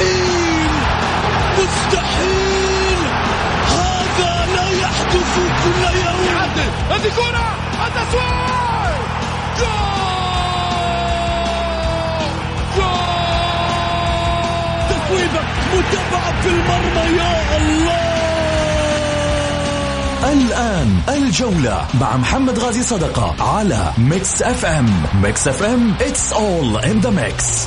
مستحيل! مستحيل هذا لا يحدث كل يوم هذه كرة! التسويق جول جول! تصويبة متابعة في المرمى يا الله! الآن الجولة مع محمد غازي صدقة على Mix FM. Mix FM it's all in the mix.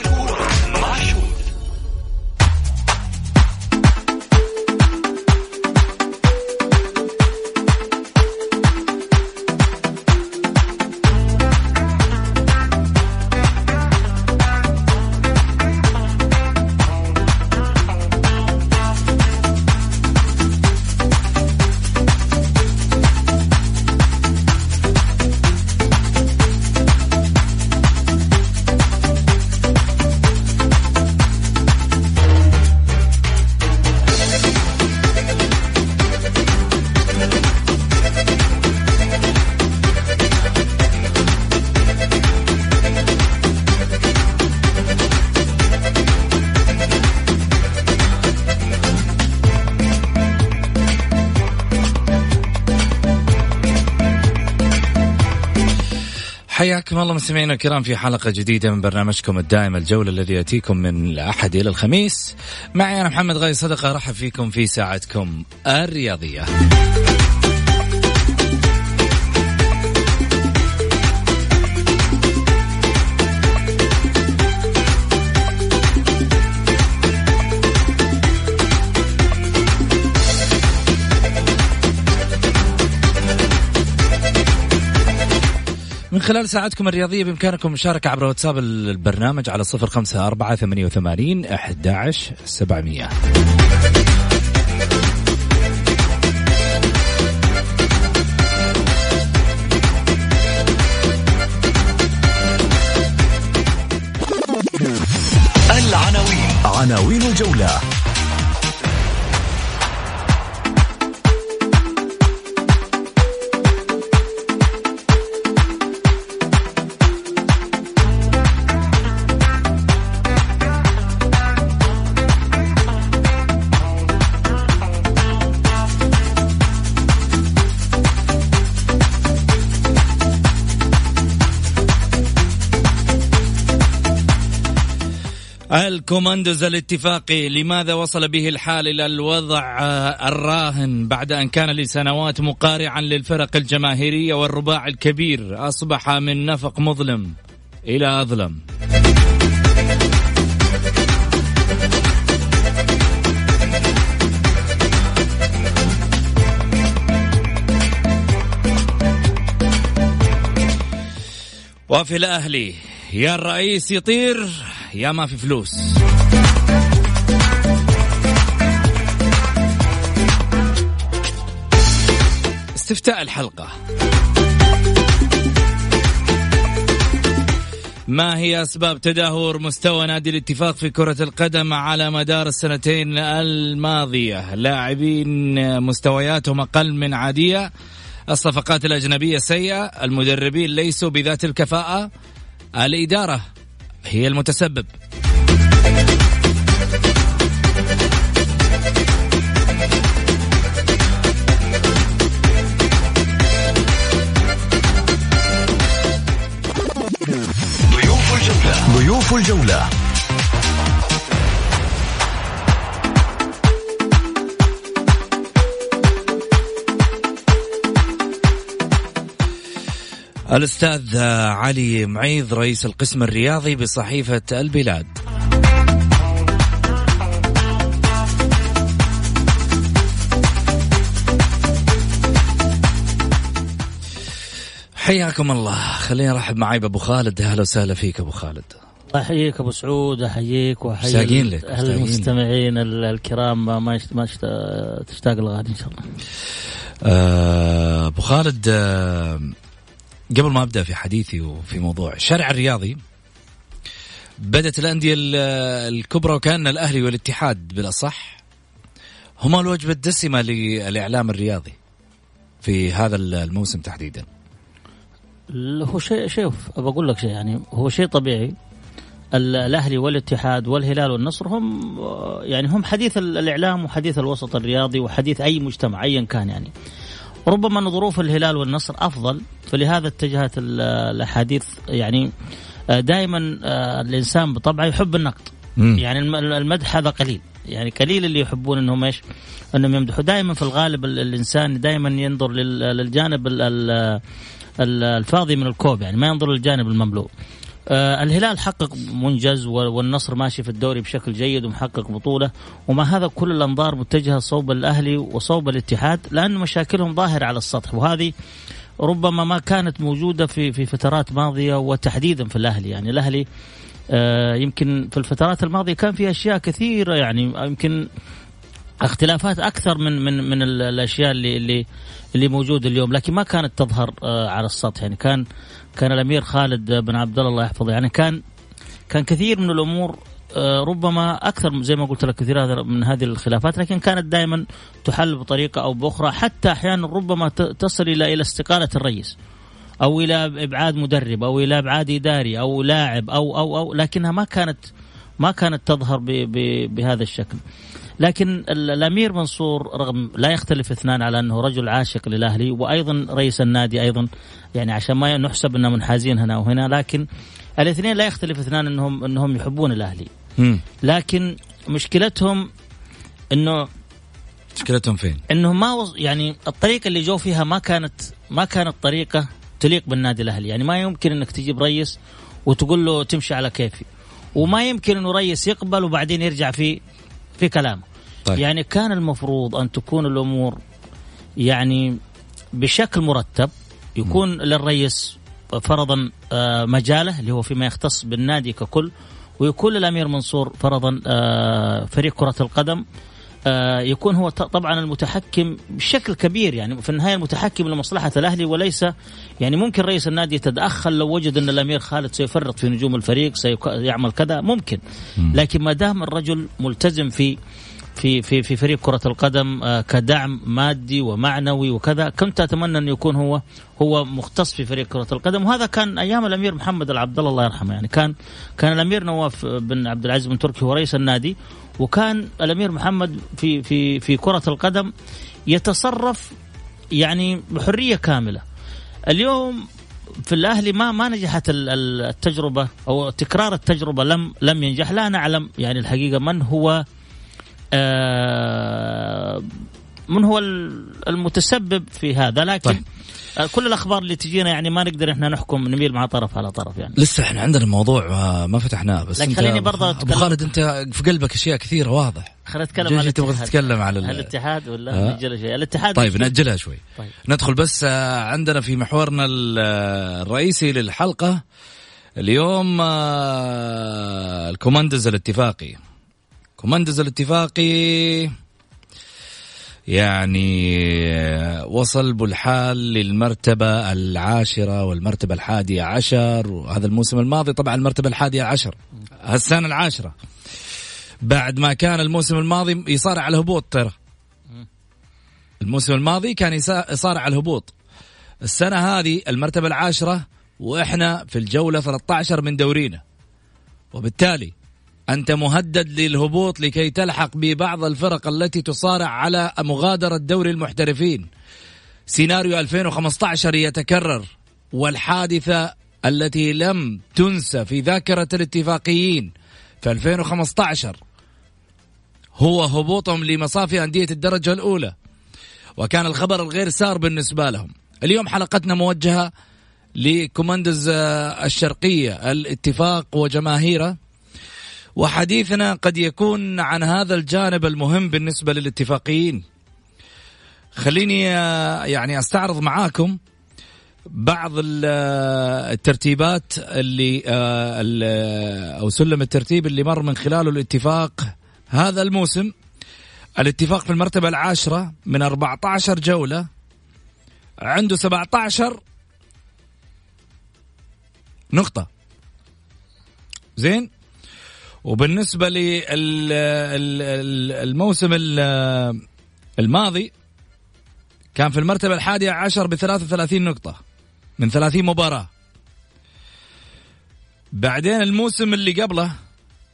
حياكم الله مستمعينا الكرام في حلقة جديدة من برنامجكم الدائم الجولة الذي يأتيكم من الأحد إلى الخميس. معي أنا محمد غاي صدقة أرحب فيكم في ساعتكم الرياضية. من خلال ساعتكم الرياضية بإمكانكم المشاركة عبر واتساب البرنامج على صفر خمسة أربعة ثمانية وثمانين أحد سبعمية. العناوين. عناوين الجولة. الكوماندوز الاتفاقي لماذا وصل به الحال إلى الوضع الراهن بعد أن كان لسنوات مقارعا للفرق الجماهيرية والرباع الكبير؟ أصبح من نفق مظلم إلى أظلم. وفي الأهلي يا الرئيس يطير. يا ما في فلوس. استفتاء الحلقة. ما هي أسباب تدهور مستوى نادي الاتفاق في كرة القدم على مدار السنتين الماضية؟ لاعبين مستوياتهم أقل من عادية. الصفقات الأجنبية سيئة المدربين ليسوا بذات الكفاءة. الإدارة هي المتسبب. ضيوف الجولة. الأستاذ علي معيض رئيس القسم الرياضي بصحيفة البلاد. حياكم الله. خليني ارحب معي بأبو خالد. أهلا وسهلا فيك أبو خالد. الله يحييك أبو سعود أحييك واحيي. المستمعين ال- الكرام. ما- ما تشتاق الغد إن شاء الله. آه، أبو خالد آه، قبل ما أبدأ في حديثي وفي موضوع الشارع الرياضي بدأت الأندية ال- الكبرى وكأن الأهلي والاتحاد بالأصح هما الوجبة الدسمة للاعلام الرياضي في هذا الموسم تحديدا. هو شيء شوف بقول لك شيء يعني هو شيء طبيعي. الأهلي والاتحاد والهلال والنصر هم يعني هم حديث الإعلام وحديث الوسط الرياضي وحديث أي مجتمع ايا كان يعني. ربما أن ظروف الهلال والنصر أفضل فلهذا اتجهت الأحاديث يعني دائما الإنسان بطبعه يحب النقد مم. يعني الم- المدح هذا قليل يعني قليل اللي يحبون إنهم إيش؟ إنهم يمدحوا دائما في الغالب ال- الإنسان دائما ينظر لل- للجانب ال- ال- ال- الفاضي من الكوب يعني ما ينظر للجانب المملوء. آه الهلال حقق منجز والنصر ماشي في الدوري بشكل جيد ومحقق بطولة. ومع هذا كل الأنظار متجهة صوب الأهلي وصوب الاتحاد لأن مشاكلهم ظاهرة على السطح. وهذه ربما ما كانت موجودة في في فترات ماضية وتحديدا في الأهلي. يعني الأهلي آه، يمكن في الفترات الماضية كان في أشياء كثيرة. يعني يمكن اختلافات أكثر من من من ال- الأشياء اللي اللي اللي موجودة اليوم. لكن ما كانت تظهر آه، على السطح. يعني كان كان الأمير خالد بن عبد الله الله يحفظه يعني كان كان كثير من الأمور آه، ربما أكثر زي ما قلت لك كثير من هذه الخلافات لكن كانت دائما تحل بطريقة أو بأخرى حتى أحيانا ربما تصل إلى إلى استقالة الرئيس أو إلى إبعاد مدرب أو إلى إبعاد إداري أو لاعب أو أو أو لكنها ما كانت ما كانت تظهر ب ب بهذا الشكل. لكن ال- الأمير منصور رغم لا يختلف اثنان على أنه رجل عاشق للأهلي وأيضا رئيس النادي أيضا يعني عشان ما نحسب اننا منحازين هنا وهنا لكن الاثنين لا يختلف اثنان انهم إنهم يحبون الأهلي. لكن مشكلتهم إنه مشكلتهم فين؟ إنه ما. يعني الطريقة اللي جو فيها ما كانت ما كانت طريقة تليق بالنادي الأهلي يعني ما يمكن إنك تجيب رئيس وتقول له تمشي على كيفي وما يمكن إنه رئيس يقبل وبعدين يرجع في في كلامه طيب. يعني كان المفروض أن تكون الأمور يعني بشكل مرتب يكون للرئيس فرضا آه، مجاله اللي هو فيما يختص بالنادي ككل ويكون للأمير منصور فرضا آه، فريق كرة القدم آه، يكون هو طبعا المتحكم بشكل كبير يعني في النهاية المتحكم لمصلحة الأهلي وليس يعني ممكن رئيس النادي يتدخل لو وجد أن الأمير خالد سيفرط في نجوم الفريق سيعمل كذا ممكن. لكن ما دام الرجل ملتزم في في في في فريق كرة القدم آه، كدعم مادي ومعنوي وكذا. كنت أتمنى انه يكون هو هو مختص في فريق كرة القدم. وهذا كان أيام الأمير محمد العبد الله الله يرحمه. يعني كان كان الأمير نواف بن عبد العزيز بن تركي هو رئيس النادي. وكان الأمير محمد في في في كرة القدم يتصرف يعني بحرية كاملة. اليوم في الأهلي ما ما نجحت ال- ال- التجربة أو تكرار التجربة لم لم ينجح. لا نعلم يعني الحقيقة من هو من هو ال- المتسبب في هذا لكن طيب. طيب. كل الأخبار اللي تجينا يعني ما نقدر إحنا نحكم نميل مع طرف على طرف يعني لسه إحنا عندنا موضوع ما, فتحناه بس لكن خليني برضه أبو. خالد أنت في قلبك أشياء كثيرة واضح خلينا نتكلم عن تبغى الاتحاد. تتكلم على ال- الاتحاد ولا آه. نأجل شيء الاتحاد طيب نأجلها شوي طيب. ندخل بس آه، عندنا في محورنا ال- آه، الرئيسي للحلقة اليوم آه، الكوماندز الاتفاقي كوماندز الاتفاقي. يعني وصل بالحال للمرتبة العاشرة والمرتبة الحادية عشر وهذا الموسم الماضي طبعا المرتبة الحادية عشر. هالسنة العاشرة. بعد ما كان الموسم الماضي يصارع على الهبوط ترى. الموسم الماضي كان يصارع على الهبوط. السنة هذه المرتبة العاشرة وإحنا في الجولة 13 من دورينا. وبالتالي أنت مهدد للهبوط لكي تلحق ببعض الفرق التي تصارع على مغادرة دوري المحترفين. سيناريو 2015 يتكرر والحادثة التي لم تنسى في ذاكرة الاتفاقيين في 2015 هو هبوطهم لمصافي أندية الدرجة الأولى. وكان الخبر الغير سار بالنسبة لهم. اليوم حلقتنا موجهة لكوماندز آه، الشرقية الاتفاق وجماهيره. وحديثنا قد يكون عن هذا الجانب المهم بالنسبة للاتفاقيين. خليني يعني أستعرض معاكم بعض ال- الترتيبات اللي ال- آه، أو سلم الترتيب اللي مر من خلاله الاتفاق هذا الموسم. الاتفاق في المرتبة العاشرة من 14 جولة عنده 17 نقطة. زين؟ وبالنسبة للموسم الماضي كان في المرتبة الحادية عشر ب 33 نقطة من 30 مباراة. بعدين الموسم اللي قبله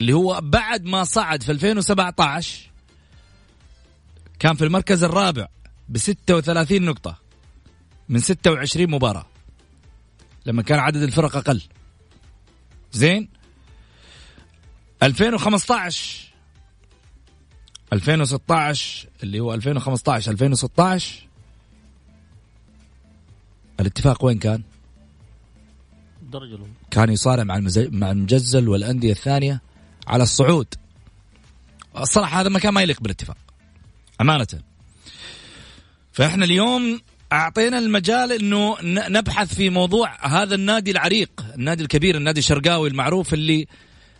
اللي هو بعد ما صعد في 2017 كان في المركز الرابع ب 36 نقطة من 26 مباراة. لما كان عدد الفرق أقل. زين؟ 2015 2016 اللي هو 2015 2016 الاتفاق وين كان؟ الدرجة الأولى كان يصارع مع. مع المجزل والأندية الثانية على الصعود الصراحة هذا مكان ما يليق بالاتفاق أمانة فإحنا اليوم أعطينا المجال أنه نبحث في موضوع هذا النادي العريق النادي الكبير النادي الشرقاوي المعروف اللي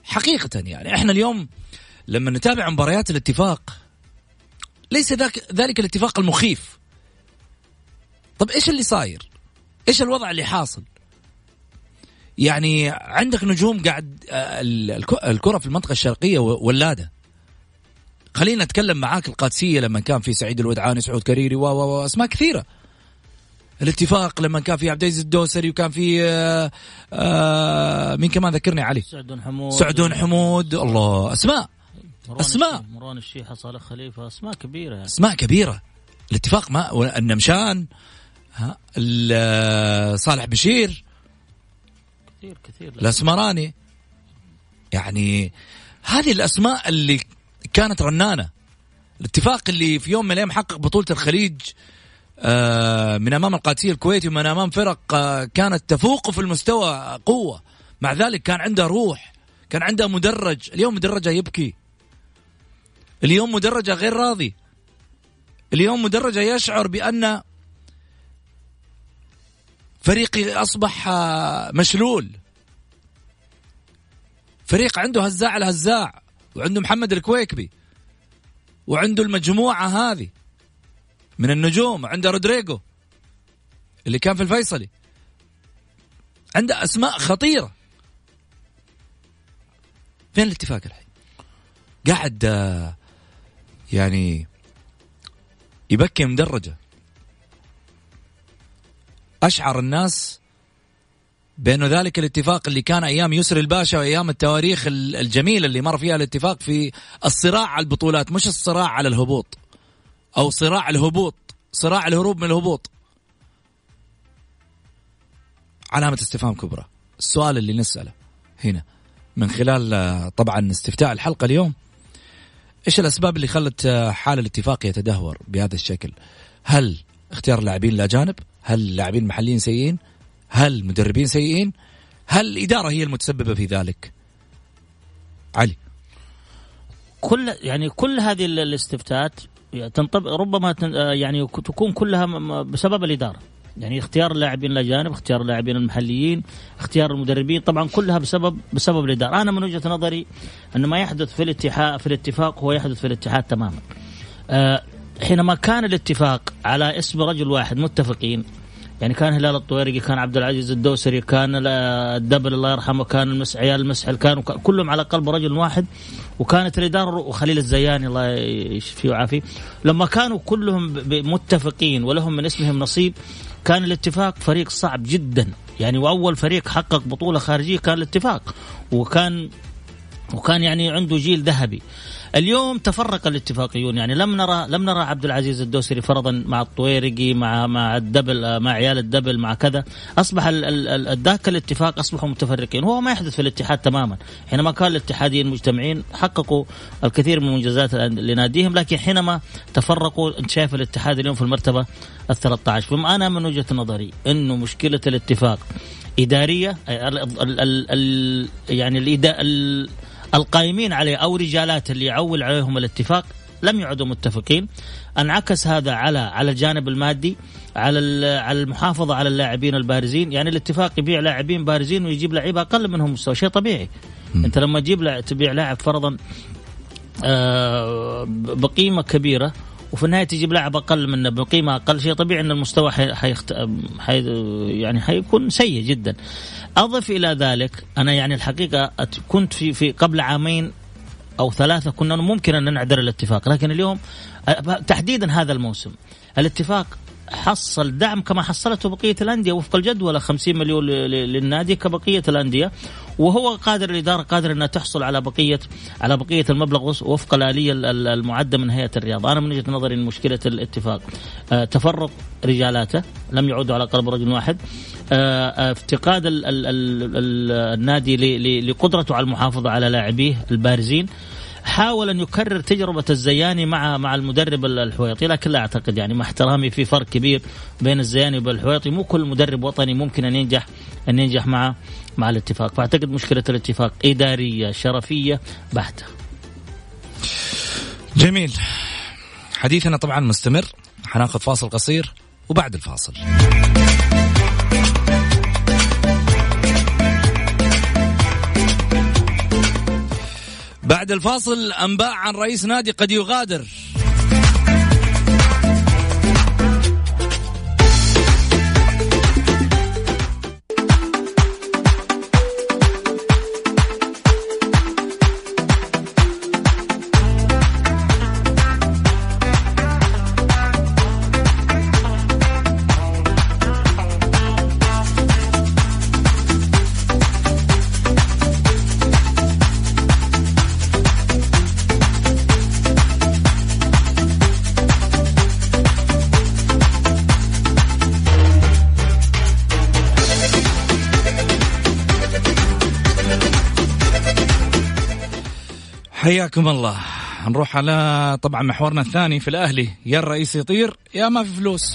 حقيقة يعني. إحنا اليوم لما نتابع مباريات الاتفاق ليس ذاك ذلك الاتفاق المخيف. طب إيش اللي صاير؟ إيش الوضع اللي حاصل؟ يعني عندك نجوم قاعد آه، الكرة في المنطقة الشرقية ولادة. خلينا نتكلم معاك القادسية لما كان في سعيد الودعاني سعود كريري و أسماء كثيرة. الاتفاق لما كان في عبد العزيز الدوسري وكان في آه، آآ مين كمان ذكرني؟ علي. سعدون حمود. سعدون حمود. الله. أسماء. أسماء. مروان الشيحه صالح خليفه أسماء كبيرة. يعني. أسماء كبيرة. الاتفاق ما النمشان ها صالح بشير. كثير كثير. الأسمراني. يعني هذه الأسماء اللي كانت رنانة. الاتفاق اللي في يوم من الأيام حقق بطولة الخليج آه، من أمام القادسية الكويتي ومن أمام فرق آه، كانت تفوق في المستوى قوة. مع ذلك كان عنده روح كان عنده مدرج. اليوم مدرجه يبكي. اليوم مدرجه غير راضي. اليوم مدرجه يشعر بأن فريقي أصبح مشلول. فريق عنده هزاع الهزاع وعنده محمد الكويكبي وعنده المجموعة هذه. من النجوم عنده رودريجو اللي كان في الفيصلي. عنده أسماء خطيرة. فين الاتفاق الحين؟ قاعد يعني يبكي مدرجة. أشعر الناس بأنه ذلك الاتفاق اللي كان أيام يسر الباشا وأيام التواريخ الجميله اللي مر فيها الاتفاق في الصراع على البطولات مش الصراع على الهبوط. أو صراع الهبوط صراع الهروب من الهبوط علامة استفهام كبرى السؤال اللي نسأله هنا من خلال طبعا استفتاء الحلقة اليوم إيش الأسباب اللي خلت حال الاتفاق يتدهور بهذا الشكل؟ هل اختيار لاعبين الاجانب؟ هل اللاعبين المحليين سيئين؟ هل مدربين سيئين؟ هل الإدارة هي المتسببة في ذلك؟ علي كل يعني كل هذه الاستفتاءات تنطبق ربما يعني تكون كلها بسبب الإدارة يعني اختيار اللاعبين الاجانب، اختيار اللاعبين المحليين، اختيار المدربين، طبعا كلها بسبب بسبب الإدارة، أنا من وجهة نظري انه ما يحدث في الاتحاد في الاتفاق هو يحدث في الاتحاد تماما. أه حينما كان الاتفاق على اسم رجل واحد متفقين يعني كان هلال الطويرقي كان عبد العزيز الدوسري كان الدبل الله يرحمه كان المس عيال المسحل كانوا كلهم على قلب رجل واحد. وكانت الاداره وخليل الزياني الله يشفيه ويعافيه. لما كانوا كلهم متفقين ولهم من اسمهم نصيب كان الاتفاق فريق صعب جدا. يعني واول فريق حقق بطولة خارجية كان الاتفاق. وكان وكان يعني عنده جيل ذهبي. اليوم تفرق الاتفاقيون يعني لم نرى لم نرى عبد العزيز الدوسري فرضا مع الطويرقي مع مع الدبل مع عيال الدبل مع كذا. أصبح ذاك الاتفاق أصبحوا متفرقين. وهو ما يحدث في الاتحاد تماما. حينما كان الاتحاديين مجتمعين حققوا الكثير من منجزات لناديهم لكن حينما تفرقوا أنت شايف الاتحاد اليوم في المرتبة ال 13 فما أنا من وجهة نظري إنه مشكلة الاتفاق إدارية ال ال ال يعني الإدا القائمين عليه أو رجالات اللي يعول عليهم الاتفاق لم يعدوا متفقين انعكس هذا على على الجانب المادي على على المحافظة على اللاعبين البارزين يعني الاتفاق يبيع لاعبين بارزين ويجيب لعيبه أقل منهم مستوى شيء طبيعي م. أنت لما تجيب تبيع لاعب فرضا آه، بقيمة كبيرة وفي النهاية تجيب لاعب أقل منه بقيمة أقل شيء طبيعي إن المستوى حيخت... حي... يعني حيكون سيء جدا. أضف إلى ذلك أنا يعني الحقيقة كنت في في قبل عامين أو ثلاثة كنا ممكن أن نعذر الاتفاق لكن اليوم تحديدا هذا الموسم الاتفاق حصل دعم كما حصلته بقية الأندية وفق الجدول 50 مليون للنادي كبقية الأندية وهو قادر الإدارة قادر إنها تحصل على بقية على بقية المبلغ وفق الآلية المعدة من هيئة الرياضة، أنا من وجهة نظري إن مشكلة الاتفاق آه، تفرق رجالاته لم يعودوا على قلب رجل واحد. آه، افتقاد النادي لقدرته على المحافظة على لاعبيه البارزين. حاول أن يكرر تجربة الزياني مع مع المدرب الحويطي لكن لا أعتقد يعني مع احترامي في فرق كبير بين الزياني والحويطي. مو كل مدرب وطني ممكن أن ينجح أن ينجح مع مع الاتفاق. فأعتقد مشكلة الاتفاق إدارية شرفية بحتة. جميل. حديثنا طبعا مستمر. حناخذ فاصل قصير وبعد الفاصل. بعد الفاصل أنباء عن رئيس نادي قد يغادر. حياكم الله. نروح على طبعا محورنا الثاني في الأهلي. يا الرئيس يطير يا ما في فلوس.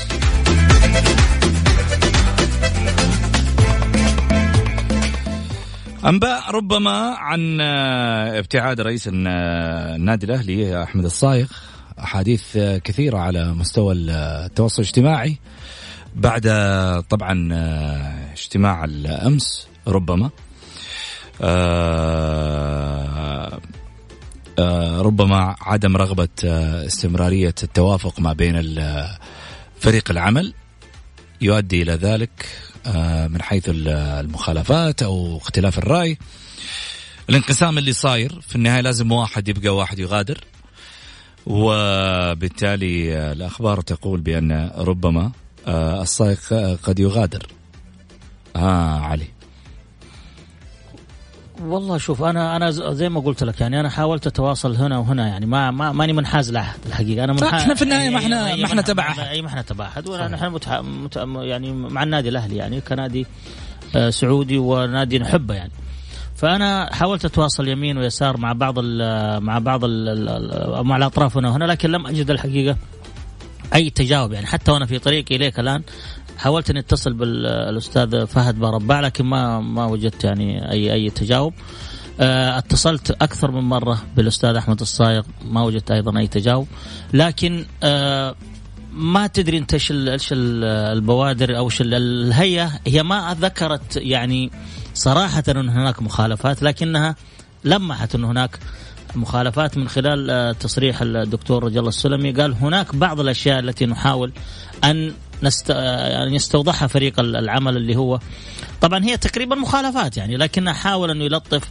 أنباء ربما عن ابتعاد رئيس النادي الأهلي أحمد الصايغ. أحاديث كثيرة على مستوى التواصل الاجتماعي. بعد طبعا اجتماع الأمس ربما. آه آه، ربما عدم رغبة آه، استمرارية التوافق ما بين فريق العمل يؤدي إلى ذلك آه، من حيث المخالفات أو اختلاف الرأي. الانقسام اللي صاير في النهاية لازم واحد يبقى واحد يغادر. وبالتالي الأخبار تقول بأن ربما السائق قد يغادر. ها علي. والله شوف أنا أنا زي ما قلت لك يعني أنا حاولت أتواصل هنا وهنا يعني ما, ما ماني منحاز لأحد الحقيقة. أنا منحاز إحنا في النهاية ما إحنا ما إحنا تبع احد أي ما إحنا تبع احد ونحن. يعني مع النادي الأهلي يعني كنادي آه، سعودي ونادي نحبه يعني. فأنا حاولت أتواصل يمين ويسار مع بعض ال مع بعض ال مع الأطراف هنا وهنا لكن لم أجد الحقيقة أي تجاوب يعني. حتى وأنا في طريقي اليك الآن حاولت إني أتصل بالاستاذ فهد باربع لكن ما ما وجدت يعني اي أي تجاوب. آه، اتصلت أكثر من مرة بالأستاذ أحمد الصايغ ما وجدت أيضا أي تجاوب. لكن آه، ما تدري أنت إيش إيش البوادر أو إيش الهيئة. هي ما ذكرت يعني صراحة إن هناك مخالفات لكنها لمحت إن هناك مخالفات. من خلال آه، تصريح الدكتور رجل السلمي قال هناك بعض الأشياء التي نحاول أن نست... يعني يستوضحها فريق العمل اللي هو طبعا هي تقريبا مخالفات يعني لكنه حاول انه يلطف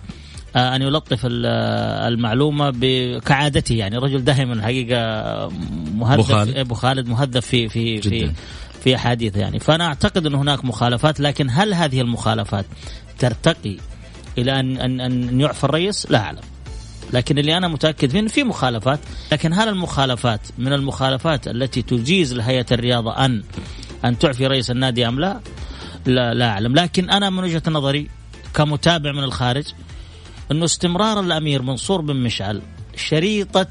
آه، أن يلطف المعلومة كعادته يعني رجل دائما الحقيقة مهذب ابو خالد مهذب في في جداً. في في احاديث يعني فأنا أعتقد أن هناك مخالفات لكن هل هذه المخالفات ترتقي إلى ان ان أن يعفى الرئيس؟ لا أعلم. لكن اللي أنا متأكد منه في مخالفات لكن هل المخالفات من المخالفات التي تجيز لهيئة الرياضة أن أن تعفي رئيس النادي أم لا؟ لا لا أعلم لكن أنا من وجهة نظري كمتابع من الخارج إنه استمرار الأمير منصور بن مشعل شريطة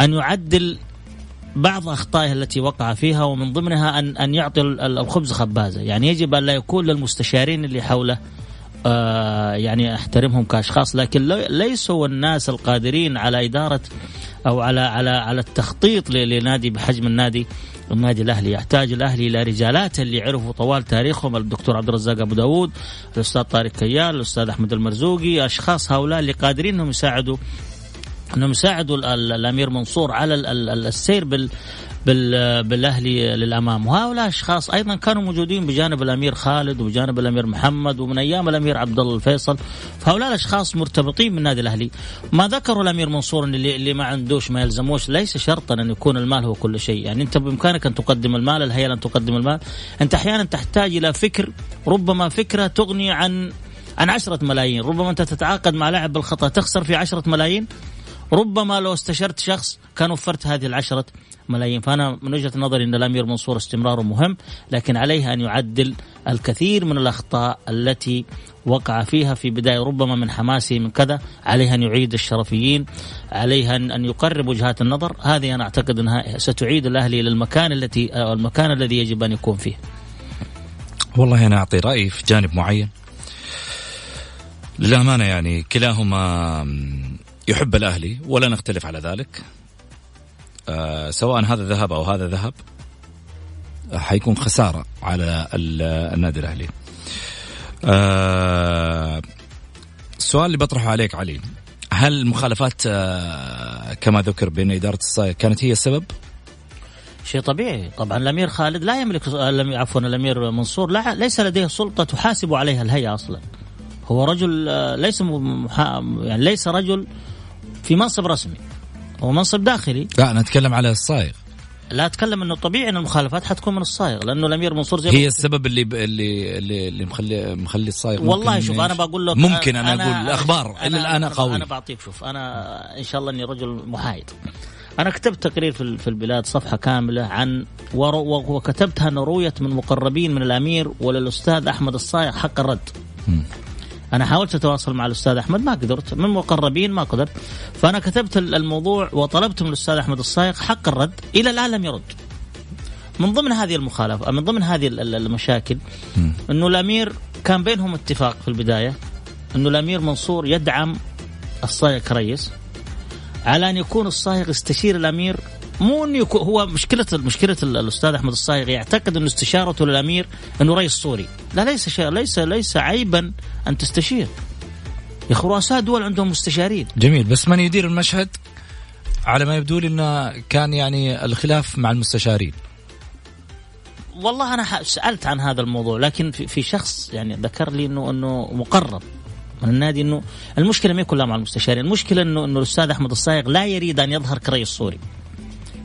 أن يعدل بعض أخطائه التي وقع فيها ومن ضمنها أن أن يعطي الخبز خبازة، يعني يجب أن لا يكون للمستشارين اللي حوله يعني أحترمهم كأشخاص لكن ليسوا الناس القادرين على إدارة أو على على على التخطيط لنادي بحجم النادي النادي الأهلي يحتاج الأهلي إلى رجالات اللي عرفوا طوال تاريخهم الدكتور عبد الرزاق أبو داود الأستاذ طارق كيال الأستاذ أحمد المرزوقي أشخاص هؤلاء اللي قادرين إنهم يساعدوا إنهم يساعدوا ال- ال- الأمير منصور على ال- ال- السير بال بالأهلي للأمام. وهؤلاء اشخاص أيضا كانوا موجودين بجانب الأمير خالد وبجانب الأمير محمد ومن أيام الأمير عبد الله الفيصل. فهؤلاء الأشخاص مرتبطين بالنادي الأهلي. ما ذكروا الأمير منصور اللي, اللي ما عندوش ما يلزموش ليس شرطا أن يكون المال هو كل شيء. يعني أنت بإمكانك أن تقدم المال الهيئة أن تقدم المال. أنت أحيانا تحتاج إلى فكر ربما فكرة تغني عن عن عشرة ملايين. ربما أنت تتعاقد مع لاعب بالخطأ تخسر في عشرة ملايين. ربما لو استشرت شخص كان وفرت هذه العشرة ملايين. فأنا من وجهة نظري أن الأمير منصور استمراره مهم لكن عليه أن يعدل الكثير من الأخطاء التي وقع فيها في بداية ربما من حماسه من كذا. عليه أن يعيد الشرفيين عليه أن يقرب وجهات النظر. هذه أنا أعتقد أنها ستعيد الأهلي للمكان التي أو المكان الذي يجب أن يكون فيه. والله أنا أعطي رأيي في جانب معين. للأمانة يعني كلاهما يحب الأهلي ولا نختلف على ذلك. آه سواء هذا ذهب أو هذا ذهب آه، حيكون خسارة على ال- النادي الأهلي. آه السؤال اللي بطرحه عليك علي هل المخالفات آه كما ذكر بين إدارة الصايغ كانت هي السبب؟ شيء طبيعي. طبعا الأمير خالد لا يملك الأمير- عفوا الأمير منصور لا ليس لديه سلطة تحاسب عليها الهيئة أصلا. هو رجل آه، ليس محا... يعني ليس رجل في منصب رسمي هو منصب داخلي. لا أنا أتكلم على الصايغ. لا أتكلم إنه طبيعي ان المخالفات حتكون من الصايغ لأنه الأمير منصور زي هي ما- السبب اللي ب... اللي اللي, مخلي مخلي الصايغ والله ممكن شوف أنا بقول لك ممكن أنا, أقول الاخبار إلى الآن أنا- قوي. أنا بعطيك شوف أنا إن شاء الله إني رجل محايد. أنا كتبت تقرير في في البلاد صفحة كاملة عن وكتبتها انه رويت من مقربين من الأمير وللأستاذ أحمد الصايغ حق الرد. أنا حاولت أتواصل مع الأستاذ أحمد ما قدرت. من مقربين ما قدرت. فأنا كتبت ال- الموضوع وطلبت من الاستاذ أحمد الصايغ حق الرد إلى الآن لم يرد. من ضمن هذه المخالفة من ضمن هذه ال- ال- المشاكل إنه الأمير كان بينهم اتفاق في البداية إنه الأمير منصور يدعم الصايغ كرئيس على أن يكون الصايغ يستشير الأمير مو إنه هو مشكلة مشكلة ال- الأستاذ أحمد الصايغ يعتقد إنه استشارته للأمير إنه رئيس سوري. لا ليس شيء ليس ليس عيبا أن تستشير. يا أخي رؤساء دول عندهم مستشارين. جميل. بس من يدير المشهد على ما يبدو لي انه كان يعني الخلاف مع المستشارين. والله أنا سألت عن هذا الموضوع لكن في, في شخص يعني ذكر لي انه إنه مقرب. من النادي انه المشكلة ما هي كلها مع المستشارين، المشكلة انه إنه الأستاذ أحمد الصايغ لا يريد أن يظهر كرئيس سوري.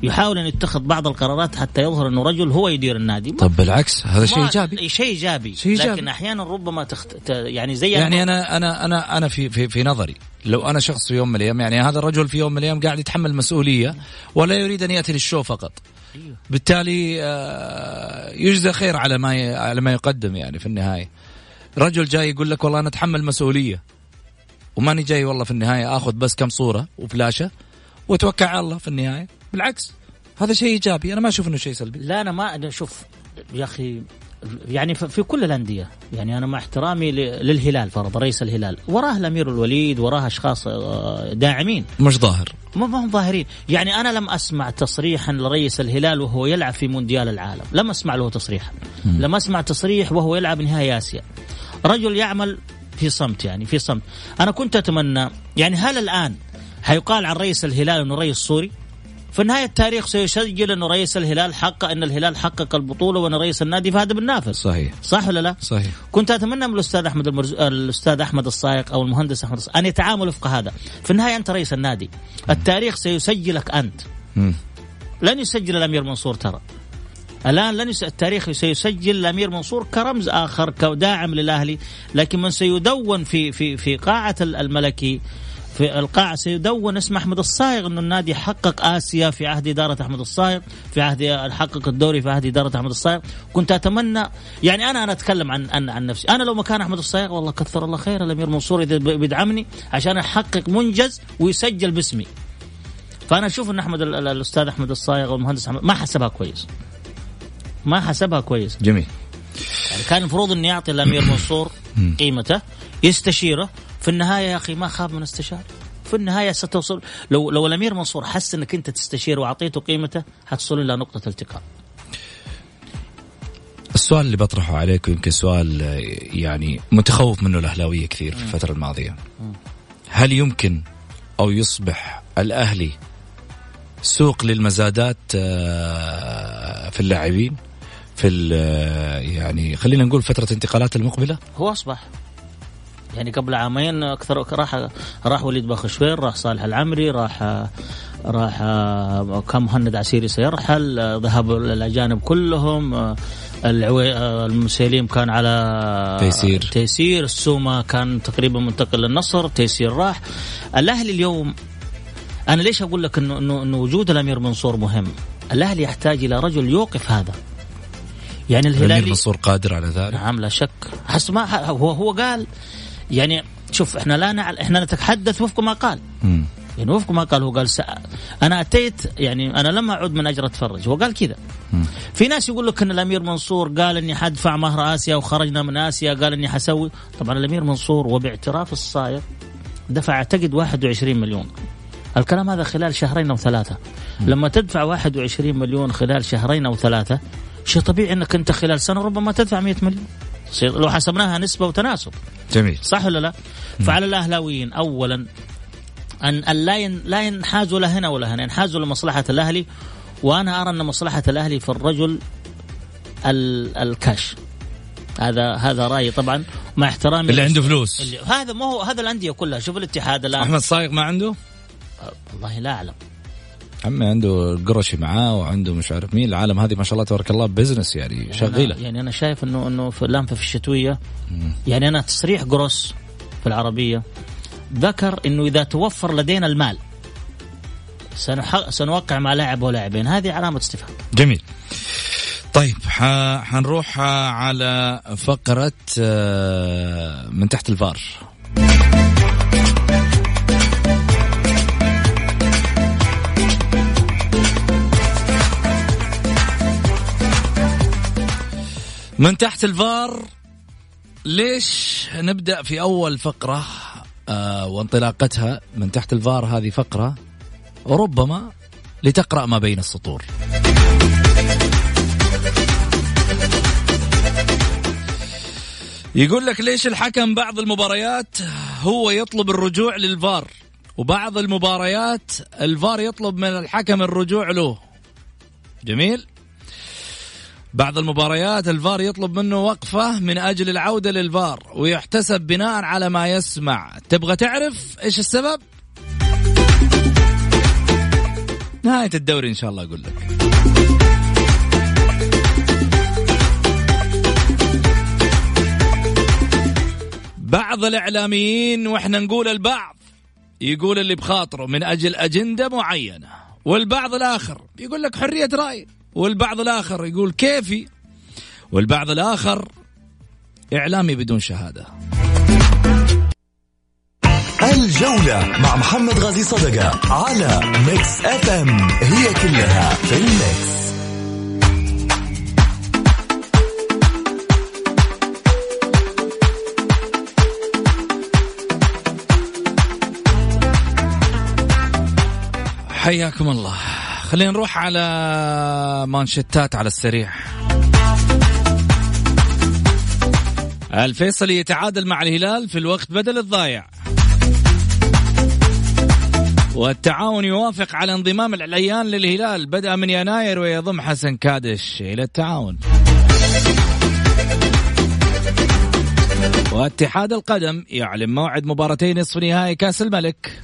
يحاول أن يتخذ بعض القرارات حتى يظهر أنه رجل هو يدير النادي. طب بالعكس هذا شيء إيجابي شيء إيجابي شيء. لكن أحيانا ربما تخت... ت- يعني زي يعني أنا أنا أنا أنا في في في نظري لو أنا شخص في يوم من الأيام يعني هذا الرجل في يوم من الأيام قاعد يتحمل مسؤولية ولا يريد أن يأتي للشو فقط أيوه. بالتالي آه، يجزى خير على ما على ما يقدم يعني في النهاية رجل جاي يقول لك والله أنا أتحمل مسؤولية وماني جاي والله في النهاية آخذ بس كم صورة وفلاشة وأتوكل على الله في النهاية بالعكس هذا شيء إيجابي. أنا ما أشوف إنه شيء سلبي. لا أنا ما أنا شوف يا أخي يعني في كل الأندية. يعني أنا مع احترامي للهلال فرض رئيس الهلال. وراه الأمير الوليد وراه أشخاص آه، داعمين. مش ظاهر. ما ما هم ظاهرين. يعني أنا لم أسمع تصريحا لرئيس الهلال وهو يلعب في مونديال العالم. لم أسمع له تصريحا. لم أسمع تصريح وهو يلعب نهائي آسيا. رجل يعمل في صمت يعني في صمت. أنا كنت أتمنى يعني هل الآن حيقال عن رئيس الهلال إنه رئيس سوري؟ في النهاية التاريخ سيسجل أنه رئيس الهلال حقق أن الهلال حقق البطولة وأن رئيس النادي فهد بن نافس صحيح صح ولا لا؟ صحيح كنت أتمنى من الأستاذ أحمد المرز... الأستاذ أحمد الصايق أو المهندس أحمد الصايق أن يتعاملوا وفق هذا، في النهاية أنت رئيس النادي، التاريخ سيسجلك أنت، مم. لن يسجل الأمير منصور ترى. الآن لن يس... التاريخ سيسجل الأمير منصور كرمز آخر كداعم للأهلي، لكن من سيدون في في في قاعة ال- الملكي في القاعة سيدون اسم أحمد الصايغ أنه النادي حقق آسيا في عهد إدارة أحمد الصايغ في عهد حقق الدوري في عهد إدارة أحمد الصايغ. كنت أتمنى يعني أنا أنا أتكلم عن عن, عن نفسي. أنا لو مكان أحمد الصايغ والله كثر الله خير الأمير منصور إذا بيدعمني عشان أحقق منجز ويسجل باسمي. فأنا أشوف أن أحمد ال- ال- الأستاذ أحمد الصايغ والمهندس أحمد ما حسبها كويس. ما حسبها كويس. جميل. يعني كان المفروض إني أعطي الأمير منصور قيمته يستشيره في النهاية يا أخي ما خاب من استشاره في النهاية ستوصل لو لو الأمير منصور حس إنك أنت تستشير وأعطيته قيمته حتصل إلى نقطة التقاء. السؤال اللي بطرحه عليك يمكن سؤال آه، يعني متخوف منه الأهلاوية كثير في الفترة الماضية. هل يمكن أو يصبح الأهلي سوق للمزادات آه، في اللاعبين؟ في يعني خلينا نقول فترة انتقالات المقبلة؟ هو أصبح. يعني قبل عامين أكثر راح راح وليد باخشوير راح صالح العمري راح راح كان مهند عسيري سيرحل ذهب الأجانب كلهم المسيليم كان على تيسير. تيسير السومه كان تقريبا منتقل للنصر تيسير راح. الأهلي اليوم أنا ليش أقول لك انه انه إنه وجود الأمير منصور مهم؟ الأهلي يحتاج إلى رجل يوقف هذا. يعني الهلالي الامير منصور قادر على ذلك؟ نعم لا شك. حسب ما هو هو قال يعني شوف إحنا لا نعلم إحنا نتحدث وفق ما قال. م. يعني وفق ما قال هو قال سأ... أنا أتيت يعني أنا لم أعد من أجل أتفرج. هو قال كذا. في ناس يقول لك إن الأمير منصور قال إني حدفع مهر آسيا وخرجنا من آسيا قال إني حسوي. طبعا الأمير منصور وباعتراف الصايغ دفع أعتقد 21 مليون. الكلام هذا خلال شهرين أو ثلاثة. لما تدفع 21 مليون خلال شهرين أو ثلاثة شيء طبيعي إنك أنت خلال سنة ربما تدفع 100 مليون. لو حسبناها نسبة وتناسب. جميل. صح ولا لا؟ فعلى الأهلاويين اولا أن لا لا ينحازوا لا هنا ولا هنا ينحازوا لمصلحة الأهلي وأنا أرى أن مصلحة الأهلي في الرجل الكاش. هذا هذا رأيي طبعا مع احترامي اللي عنده فلوس. اللي هذا ما هو هذا الأندية كلها شوف الاتحاد الآن. أحمد صايغ ما عنده؟ والله لا أعلم. عمي عنده قرشي معاه وعنده مش عارف مين. العالم هذه ما شاء الله تبارك الله business يعني شغيلة. يعني أنا شايف انه إنه في الآن في الشتوية يعني أنا تصريح جروس في العربية ذكر إنه إذا توفر لدينا المال سنوقع مع لاعب ولاعبين. هذه علامة استفهام. جميل. طيب حنروح على فقرة آه، من تحت الفار. من تحت الفار ليش نبدأ في أول فقرة آه وانطلاقتها من تحت الفار هذه فقرة ربما لتقرأ ما بين السطور. يقول لك ليش الحكم بعض المباريات هو يطلب الرجوع للفار وبعض المباريات الفار يطلب من الحكم الرجوع له. جميل؟ بعض المباريات الفار يطلب منه وقفة من أجل العودة للفار ويحتسب بناء على ما يسمع. تبغى تعرف إيش السبب؟ نهاية الدوري إن شاء الله أقول لك. بعض الإعلاميين وإحنا نقول البعض يقول اللي بخاطره من أجل أجندة معينة والبعض الآخر يقول لك حرية رأي. والبعض الآخر يقول كيفي والبعض الآخر إعلامي بدون شهادة. الجولة مع محمد غازي صدقة على Mix FM هي كلها في ال mix حياكم الله. خلينا نروح على مانشتات على السريع. الفيصلي يتعادل مع الهلال في الوقت بدل الضايع. والتعاون يوافق على انضمام العليان للهلال. بدأ من يناير ويضم حسن كادش إلى التعاون. واتحاد القدم يعلن موعد مباراتي نصف نهائي كأس الملك.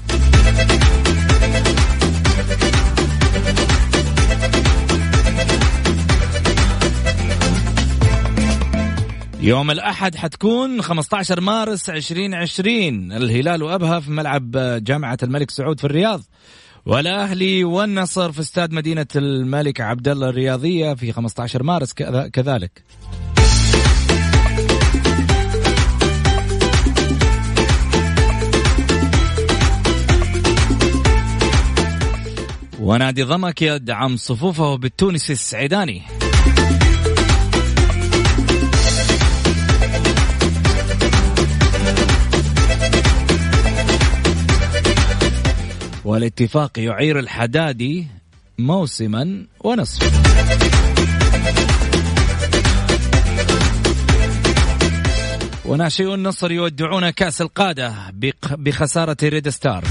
يوم الأحد حتكون 15 مارس 2020 الهلال وأبها في ملعب جامعة الملك سعود في الرياض. والأهلي والنصر في استاد مدينة الملك عبد الله الرياضية في 15 مارس كذلك. ونادي ضمك يدعم صفوفه بالتونسي السعيداني. والاتفاق يعير الحدادي موسما ونصف وناشئو النصر يودعون كأس القادة بخسارة ريد ستار.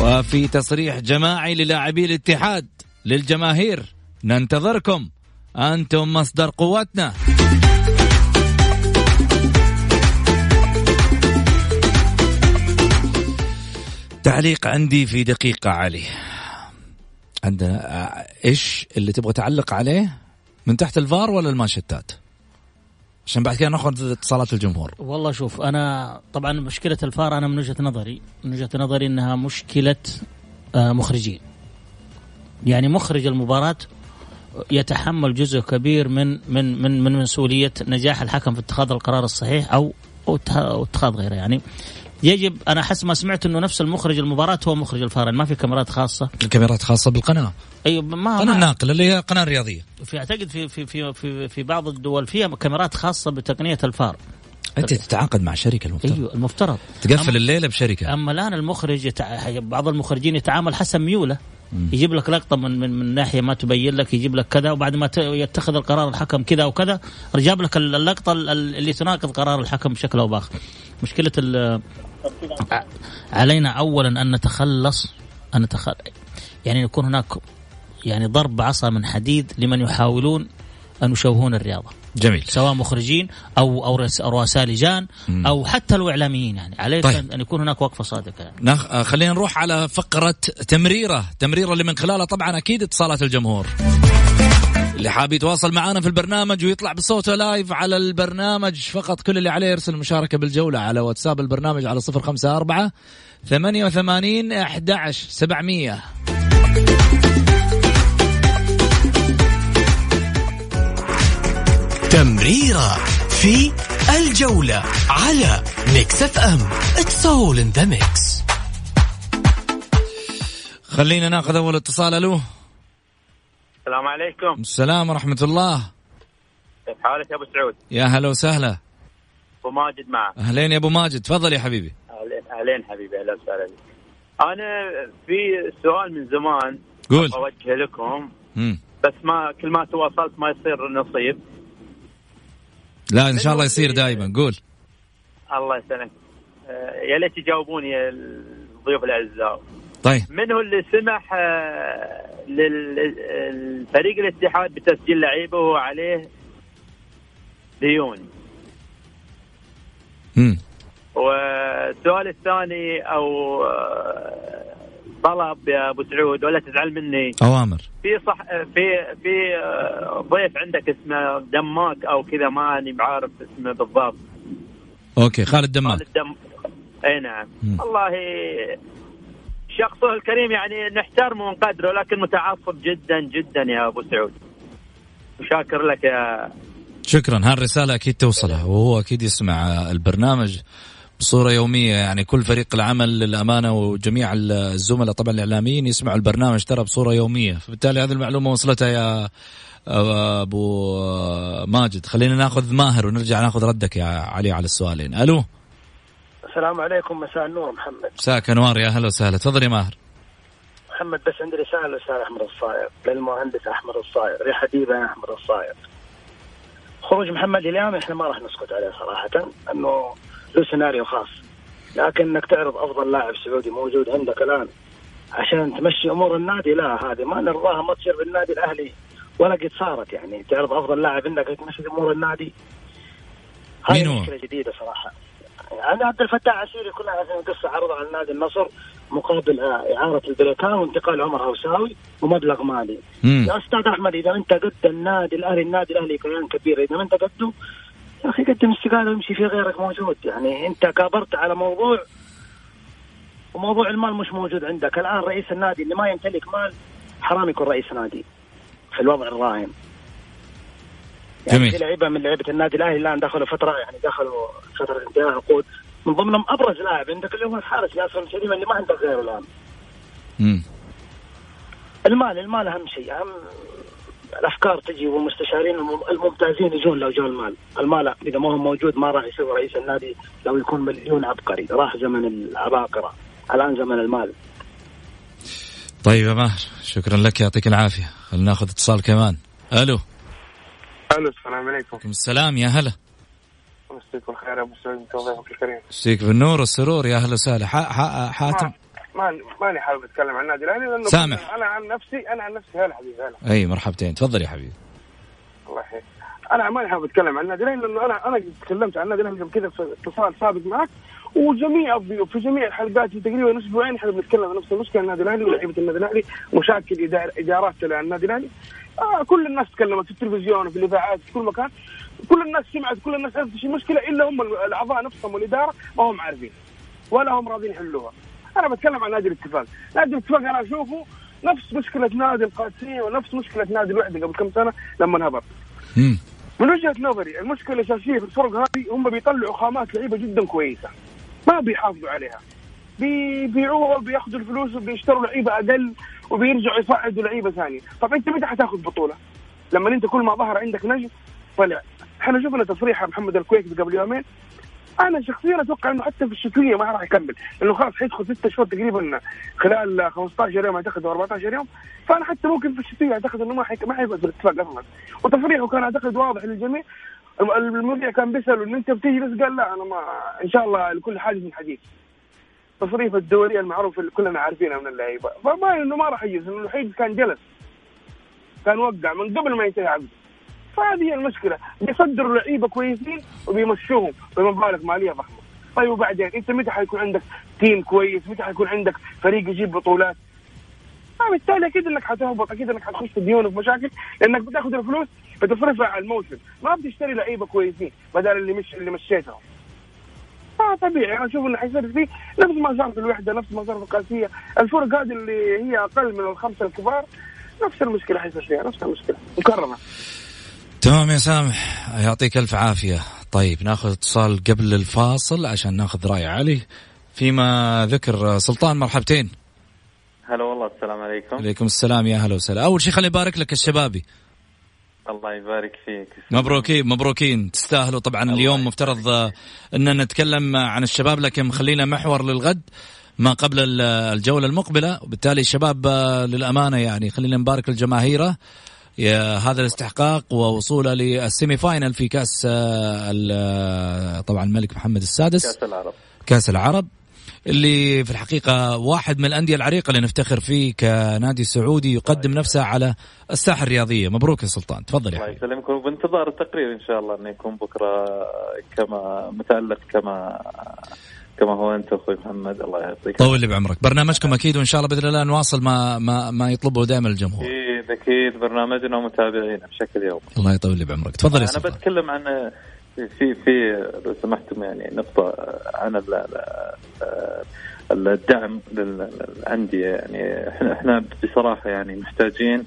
وفي تصريح جماعي للاعبي الاتحاد للجماهير ننتظركم. أنتم مصدر قوتنا تعليق عندي في دقيقة علي. عندنا آه، إيش اللي تبغى تعلق عليه؟ من تحت الفار ولا المانشتات؟ عشان بعد كده ناخذ اتصالات الجمهور. والله شوف أنا طبعا مشكلة الفار أنا من وجهة نظري من وجهة نظري إنها مشكلة آه، مخرجين. يعني مخرج المباراة يتحمل جزء كبير من من من من مسؤولية نجاح الحكم في اتخاذ القرار الصحيح أو أو اتخاذ غيره. يعني يجب أنا أحس ما سمعت إنه نفس المخرج المباراة هو مخرج الفار يعني ما في كاميرات خاصة. الكاميرات خاصة بالقناة. أيوه ما قناة ناقل اللي هي قناة رياضية. في أعتقد في في في في, في بعض الدول فيها كاميرات خاصة بتقنية الفار. أنت تتعاقد مع شركة المفترض. أيوه المفترض. تقفل الليلة بشركة. أما الآن المخرج يتع... بعض المخرجين يتعامل حسب ميوله. يجيب لك لقطة من من, من ناحية ما تبين لك يجيب لك كذا وبعد ما يتخذ القرار الحكم كذا وكذا جاب لك اللقطة اللي تناقض قرار الحكم بشكل أو بآخر. مشكلة علينا اولا أن نتخلص أن نتخ... يعني يكون هناك يعني ضرب عصا من حديد لمن يحاولون أن يشوهون الرياضة. جميل. سواء مخرجين أو أو رؤساء لجان أو حتى الإعلاميين يعني. عليك طيب. أن يكون هناك وقفة صادقة يعني. نخ... خلينا نروح على فقرة تمريرة. تمريرة اللي من خلالها طبعا أكيد اتصالات الجمهور. اللي حاب يتواصل معنا في البرنامج ويطلع بصوته لايف على البرنامج فقط كل اللي عليه يرسل مشاركة بالجولة على واتساب البرنامج على صفر خمسة أربعة ثمانية وثمانين أحد سبعمية. تمريرة في الجولة على Mix FM. it's all in the mix خلينا ناخذ أول اتصال ألو؟ السلام عليكم. السلام ورحمة الله. كيف حالك يا أبو سعود؟ يا هلا وسهلا. أبو ماجد معك. أهلين يا أبو ماجد. تفضل يا حبيبي. اهلين أهلين حبيبي. أهلا وسهلا أنا في سؤال من زمان قول. اوجهه لكم. مم. بس ما كل ما تواصلت ما يصير نصيب. لا إن شاء الله يصير دائما قول. الله يسلمك. آه، يا ليت تجاوبوني الضيوف الأعزاء. طيب. من هو اللي سمح آه، للفريق الاتحاد بتسجيل لعيبه وعليه ديون. امم والسؤال الثاني أو آه، طلب يا أبو سعود ولا تزعل مني. أوامر. في صح في في آه، ضيف عندك اسمه دماك أو كذا ماني بعارف اسمه بالضبط. okay خالد دماك خالد دم أي نعم. مم. والله شخصه الكريم يعني نحترمه ونقدره لكن متعصب جدا جدا يا أبو سعود. وشاكر لك يا شكرا. هالرسالة أكيد توصله وهو أكيد يسمع البرنامج بصورة يومية. يعني كل فريق العمل للأمانة وجميع الزملاء طبعا الإعلاميين يسمعوا البرنامج ترى بصورة يومية. فبالتالي هذه المعلومة وصلتها يا أبو ماجد. خلينا ناخذ ماهر ونرجع ناخذ ردك يا علي على السؤالين. ألو؟ السلام عليكم مساء النور محمد. مساك أنوار يا هلا وسهلا. تفضل يا ماهر. محمد بس عندي رسالة للأستاذ أحمد الصاير للمهندس أحمد الصاير يا حبيبي يا أحمد الصاير. خروج محمد اليوم إحنا ما راح نسكت عليه صراحة انه له سيناريو خاص. لكن إنك تعرض أفضل لاعب سعودي موجود عندك الآن عشان تمشي أمور النادي لا هذه ما نرضاها ما تصير بالنادي الأهلي ولا قد صارت يعني. تعرض أفضل لاعب عندك تمشي أمور النادي. هذه مشكلة جديدة صراحة. يعني عبد الفتاح عسيري كلنا عارفين قصه عرض على النادي النصر مقابل إعارة البريكان وانتقال عمر هوساوي ومبلغ مالي. مم. يا أستاذ أحمد إذا أنت قد النادي الأهلي النادي الأهلي كيان كبير إذا أنت قده يا أخي قدم استقالة ويمشي في غيرك موجود يعني أنت كابرت على موضوع وموضوع المال مش موجود عندك الآن رئيس النادي اللي ما يمتلك مال حرام يكون رئيس نادي في الوضع الراهن يعني جميل. في لعيبة من لعيبة النادي الأهلي الآن دخلوا فترة يعني دخلوا فترة انتهاء عقود من ضمنهم أبرز لاعب عندك اللي هو الحارس ياسر الشريف اللي ما عندك غيره الآن. امم المال المال أهم شيء أهم الأفكار تجي والمستشارين الممتازين يجون لو جاء المال، المال إذا ما هو موجود ما راح يسوي رئيس النادي لو يكون مليون عبقري، راح زمن العباقرة، الآن زمن المال. طيب يا ماهر شكرا لك يعطيك العافية، خلينا ناخذ اتصال كمان. ألو ألو السلام عليكم. السلام يا هلا. مسيك بالخير يا أبو سعود انت وضيفك الكريم. مسيك بالنور والسرور يا أهلا وسهلا. حاتم. ما, ما ماني حابب أتكلم عن النادي الأهلي لأنه سامح. أنا عن نفسي أنا عن نفسي هلا حبيبي هلا. أي مرحبتين. تفضل يا حبيبي. الله يحييك. أنا ماني حابب أتكلم عن النادي الأهلي لأنه أنا أنا تكلمت عن النادي الأهلي قبل كذا في اتصال سابق معك وجميع الضيوف في جميع الحلقات تقريبا أسبوعين إحنا بنتكلم عن نفس المشكلة النادي الأهلي ولاعيبه النادي الأهلي مشاكل إدارات النادي الأهلي. آه كل الناس تكلمت في التلفزيون وفي الإذاعات في كل مكان. كل الناس سمعت كل الناس عرفت إيش المشكلة إلا هم الأعضاء نفسهم والإدارة ما هم عارفين ولا هم راضيين يحلوها. أنا بتكلم عن نادي الاتفاق. نادي الاتفاق أنا أشوفه نفس مشكلة نادي القادسية ونفس مشكلة نادي الوحدة قبل كم سنة لما هبط مم. من وجهة نظري المشكلة الأساسية في الفرق هذه هم بيطلعوا خامات لعيبة جدا كويسة ما بيحافظوا عليها. بيبيعوها وبياخذوا الفلوس وبيشتروا لعيبة أقل وبيرجعوا يصعدوا لعيبة ثانية. طب أنت متى حتاخذ بطولة؟ لما أنت كل ما ظهر عندك نجم طلع. إحنا شفنا تصريح محمد الكويكي قبل يومين. أنا شخصيا أتوقع إنه حتى في الشتوية ما راح يكمل. لأنه خلاص حيدخل ست شهور تقريبا خلال 15 يوم أعتقد أو 14 يوم. فأنا حتى ممكن في الشتوية أعتقد إنه ما حيك... ما حيبقى الاتفاق أصلا وتصريحه كان أعتقد واضح للجميع. المذيع كان بيسال انه أنت بتجلس؟ قال لا أنا ما إن شاء الله لكل حادث حديث تصريف الدوري المعروف اللي كلنا عارفينه من اللعيبة. فما إنه ما راح يجلس الوحيد كان جلس. كان وقع من قبل ما ينتهي عقده فهذه هي المشكلة. بيصدروا لعيبة كويسين وبيمشوهم بمبالغ مالية ضخمة. طيب وبعدين؟ أنت متى حيكون عندك تيم كويس؟ متى حيكون عندك فريق يجيب بطولات؟ فبالتالي أكيد إنك حتهبط أكيد إنك حتخش في ديون وفي مشاكل لأنك بتاخذ الفلوس بتصرفها على الموسم. ما بتشتري لعيبة كويسين بدل اللي مش اللي مشيتهم. طبيعي. أنا أشوف انه حيصير فيه نفس ما صار في الوحدة نفس ما صار في القاسية. الفرق هذه اللي هي أقل من الخمسة الكبار نفس المشكلة حيصير فيها نفس المشكلة. مكرمة. تمام يا سامح. يعطيك ألف عافية. طيب ناخذ اتصال قبل الفاصل عشان ناخذ رأي علي. فيما ذكر سلطان مرحبتين. هلا والله السلام عليكم. عليكم السلام يا هلا وسهلا. أول شيء خليني أبارك لك الشبابي الله يبارك فيك. مبروكين مبروكين. تستاهلوا طبعا اليوم. مفترض إن نتكلم عن الشباب لكن خلينا محور للغد ما قبل الجولة المقبلة. وبالتالي الشباب للأمانة يعني خلينا نبارك لجماهيره هذا الاستحقاق ووصوله للسيمي فاينل في كأس طبعا الملك محمد السادس. كأس العرب. كأس العرب. اللي في الحقيقة واحد من الأندية العريقة اللي نفتخر فيه كنادي سعودي يقدم نفسه على الساحة الرياضية. مبروك يا سلطان. تفضل يا الله يسلمكم وبانتظار التقرير إن شاء الله أنه يكون بكرة كما متألق كما كما هو أنت أخوي محمد. الله يعطيك طول لي بعمرك. برنامجكم أكيد وإن شاء الله بإذن الله نواصل ما ما ما يطلبه دائما الجمهور. أكيد أكيد. برنامجنا ومتابعينا بشكل يومي. الله يطول لي بعمرك. تفضل يا أنا بتكلم عن في في لو سمحتم يعني نقطة عن الدعم للأندية. يعني إحنا إحنا بصراحة يعني محتاجين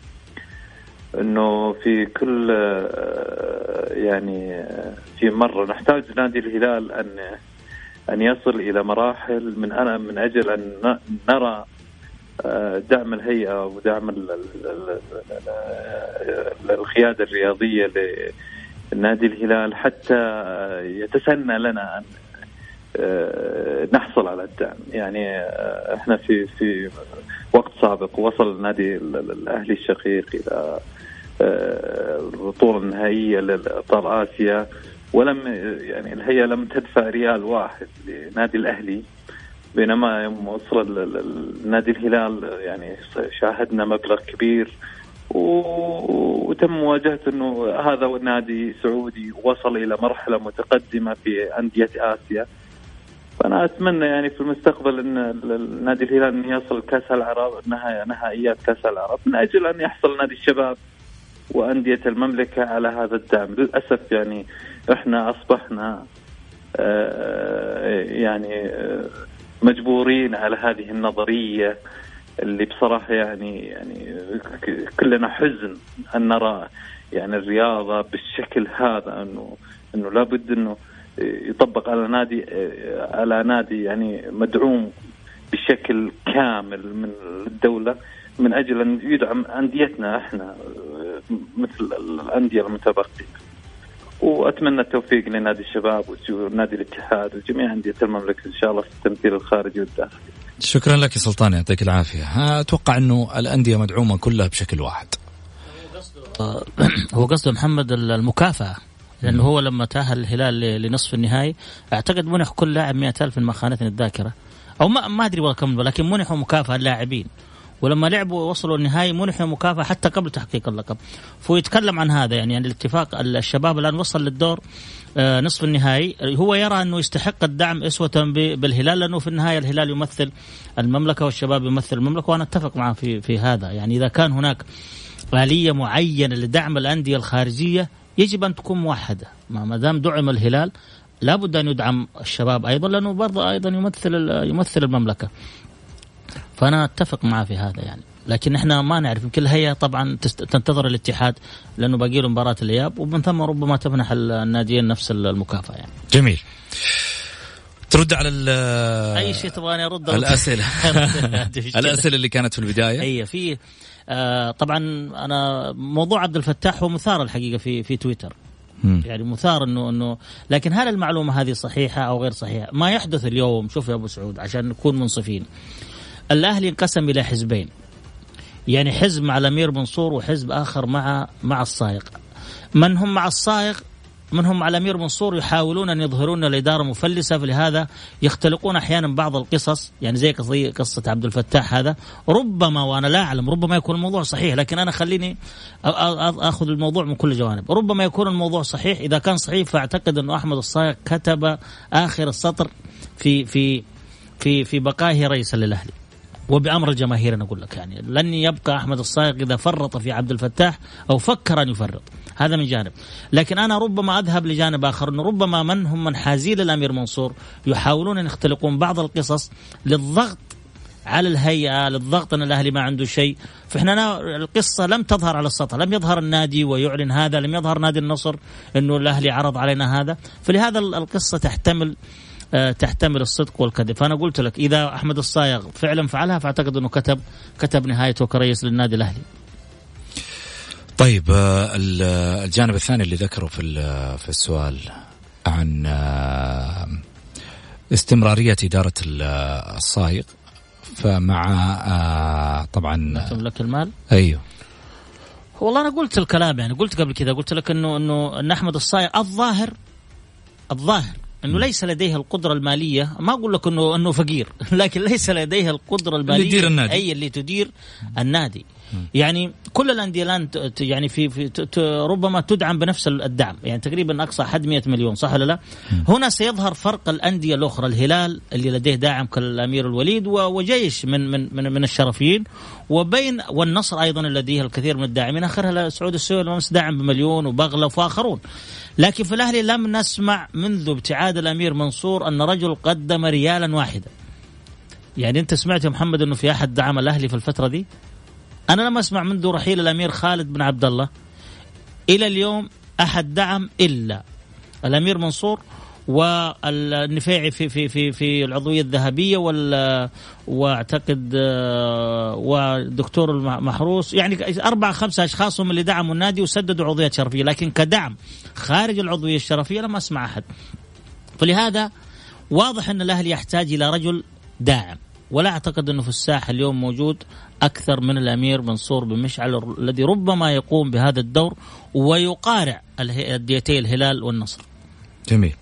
إنه في كل يعني في مرة نحتاج نادي الهلال أن أن يصل إلى مراحل من أنا من أجل أن نرى دعم الهيئة ودعم القيادة الرياضية نادي الهلال حتى يتسنى لنا أن نحصل على الدعم. يعني إحنا في في وقت سابق وصل نادي الأهلي الشقيق إلى البطولة النهائية لابطال آسيا ولم يعني الهيئة لم تدفع ريال واحد لنادي الأهلي. بينما يوم وصل نادي الهلال يعني شاهدنا مبلغ كبير وتم مواجهة أنه هذا نادي سعودي وصل إلى مرحلة متقدمة في أندية آسيا. فأنا أتمنى يعني في المستقبل أن نادي الهلال أن يصل كأس العرب نهائيات كأس العرب من أجل أن يحصل نادي الشباب وأندية المملكة على هذا الدعم. للأسف يعني إحنا أصبحنا يعني مجبورين على هذه النظرية. اللي بصراحة يعني يعني كلنا حزن أن نرى يعني الرياضة بالشكل هذا إنه إنه لابد إنه يطبق على نادي على نادي يعني مدعوم بشكل كامل من الدولة من أجل أن يدعم أنديتنا إحنا مثل الأندية المتبقية. وأتمنى التوفيق لنادي الشباب ونادي الاتحاد وجميع أندية المملكة إن شاء الله في التمثيل الخارجي والداخلي. شكرا لك يا سلطان يعطيك العافية. أتوقع إنه الأندية مدعومة كلها بشكل واحد. هو قصده محمد المكافأة لأنه هو لما تاهل الهلال لنصف النهائي أعتقد منح كل لاعب 100000 ان ما خانتني الذاكرة. أو ما ما أدري والله كم لكن منحوا مكافأة اللاعبين. ولما لعبوا وصلوا النهائي منحوا مكافأة حتى قبل تحقيق اللقب. فهو يتكلم عن هذا يعني, يعني الاتفاق الشباب الآن وصل للدور نصف النهائي. هو يرى أنه يستحق الدعم أسوة بالهلال لأنه في النهاية الهلال يمثل المملكة والشباب يمثل المملكة وأنا أتفق معه في في هذا. يعني إذا كان هناك آلية معينة لدعم الأندية الخارجية يجب أن تكون موحدة. ما دام دعم الهلال لابد أن يدعم الشباب أيضا لأنه برضه أيضا يمثل يمثل المملكة. فأنا أتفق معه في هذا يعني. لكن إحنا ما نعرف يمكن الهيئة طبعا تنتظر الاتحاد لأنه باقي له مباراة الإياب ومن ثم ربما تمنح الناديين نفس المكافأة يعني. جميل. ترد على أي شيء تبغاني أرد الأسئلة الأسئلة اللي كانت في البداية أي في آه طبعا أنا موضوع عبد الفتاح هو مثار الحقيقة في في تويتر يعني مثار إنه إنه لكن هل المعلومة هذه صحيحة أو غير صحيحة؟ ما يحدث اليوم شوف يا أبو سعود عشان نكون منصفين. الأهلي انقسم إلى حزبين. يعني حزب مع الأمير منصور وحزب آخر مع مع الصايغ. من هم مع الصايغ منهم على الأمير منصور يحاولون أن يظهرون الإدارة مفلسة فلهذا يختلقون أحيانا بعض القصص يعني زي قصه عبد الفتاح هذا. ربما وأنا لا أعلم ربما يكون الموضوع صحيح لكن أنا خليني أخذ الموضوع من كل الجوانب ربما يكون الموضوع صحيح. إذا كان صحيح فأعتقد أنه أحمد الصايغ كتب آخر السطر في في في في بقائه رئيسا للأهلي. وبأمر الجماهير أنا أقول لك يعني لن يبقى أحمد الصايغ إذا فرط في عبد الفتاح أو فكر أن يفرط. هذا من جانب. لكن أنا ربما أذهب لجانب آخر إنه ربما من هم من حازين الأمير منصور يحاولون أن يختلقون بعض القصص للضغط على الهيئة للضغط أن الأهلي ما عنده شيء. فإحنا القصة لم تظهر على السطح لم يظهر النادي ويعلن هذا لم يظهر نادي النصر إنه الأهلي عرض علينا هذا. فلهذا القصة تحتمل تحتمل الصدق والكذب. فأنا قلت لك إذا أحمد الصايغ فعلا فعلها فأعتقد أنه كتب كتب نهايته كرئيس للنادي الأهلي. طيب آه، الجانب الثاني اللي ذكره في في السؤال عن آه، استمرارية إدارة الصايغ فمع طبعا تملك المال؟ أيوه. والله أنا قلت الكلام يعني قلت قبل كذا قلت لك إنه إنه إن أحمد الصايغ الظاهر الظاهر أنه ليس لديه القدرة المالية ما أقول لك انه أنه فقير لكن ليس لديه القدرة المالية اللي تدير النادي. أي اللي تدير النادي. يعني كل الأندية الآن يعني في, في ربما تدعم بنفس الدعم يعني تقريبا أقصى حد 100 مليون صح ولا لا؟ هنا سيظهر فرق الأندية الأخرى الهلال اللي لديه داعم كالأمير الوليد وجيش من من من, من الشرفيين وبين والنصر أيضا لديه الكثير من الداعمين آخرها سعود السويل امس داعم بمليون وبغلف واخرون لكن في الأهلي لم نسمع منذ ابتعاد الأمير منصور أن رجل قدم ريالا واحدا. يعني أنت سمعت يا محمد إنه في أحد دعم الأهلي في الفترة دي؟ أنا لم أسمع منذ رحيل الأمير خالد بن عبد الله. إلى اليوم أحد دعم إلا. الأمير منصور والنفيعي في في في في العضوية الذهبية وال واعتقد آه، ودكتور المحروس يعني أربع خمسة اشخاص هم اللي دعموا النادي وسددوا عضويات شرفية لكن كدعم خارج العضوية الشرفية لم أسمع أحد فلهذا واضح أن الأهلي يحتاج إلى رجل داعم ولا أعتقد أنه في الساحة اليوم موجود أكثر من الأمير منصور بن مشعل الذي ربما يقوم بهذا الدور ويقارع الديتي الهلال والنصر. جميل.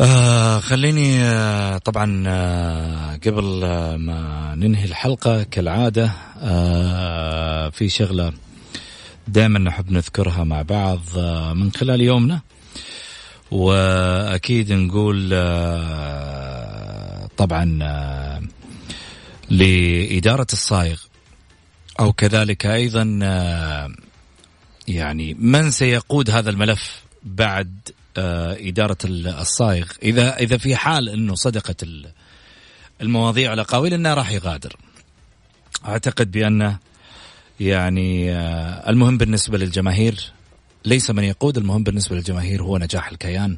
آه خليني آه طبعا آه قبل آه ما ننهي الحلقة كالعادة آه في شغلة دائما نحب نذكرها مع بعض آه من خلال يومنا. وأكيد نقول آه طبعا آه لإدارة الصايغ أو كذلك أيضا آه يعني من سيقود هذا الملف بعد إدارة الصايغ. إذا إذا في حال أنه صدقت المواضيع والأقاويل أنه راح يغادر. أعتقد بأنه يعني آه، المهم بالنسبة للجماهير ليس من يقود المهم بالنسبة للجماهير هو نجاح الكيان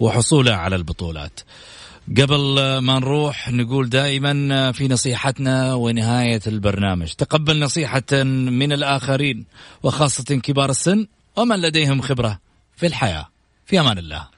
وحصوله على البطولات. قبل ما نروح نقول دائما في نصيحتنا ونهاية البرنامج. تقبل نصيحة من الآخرين وخاصة كبار السن ومن لديهم خبرة في الحياة. في أمان الله.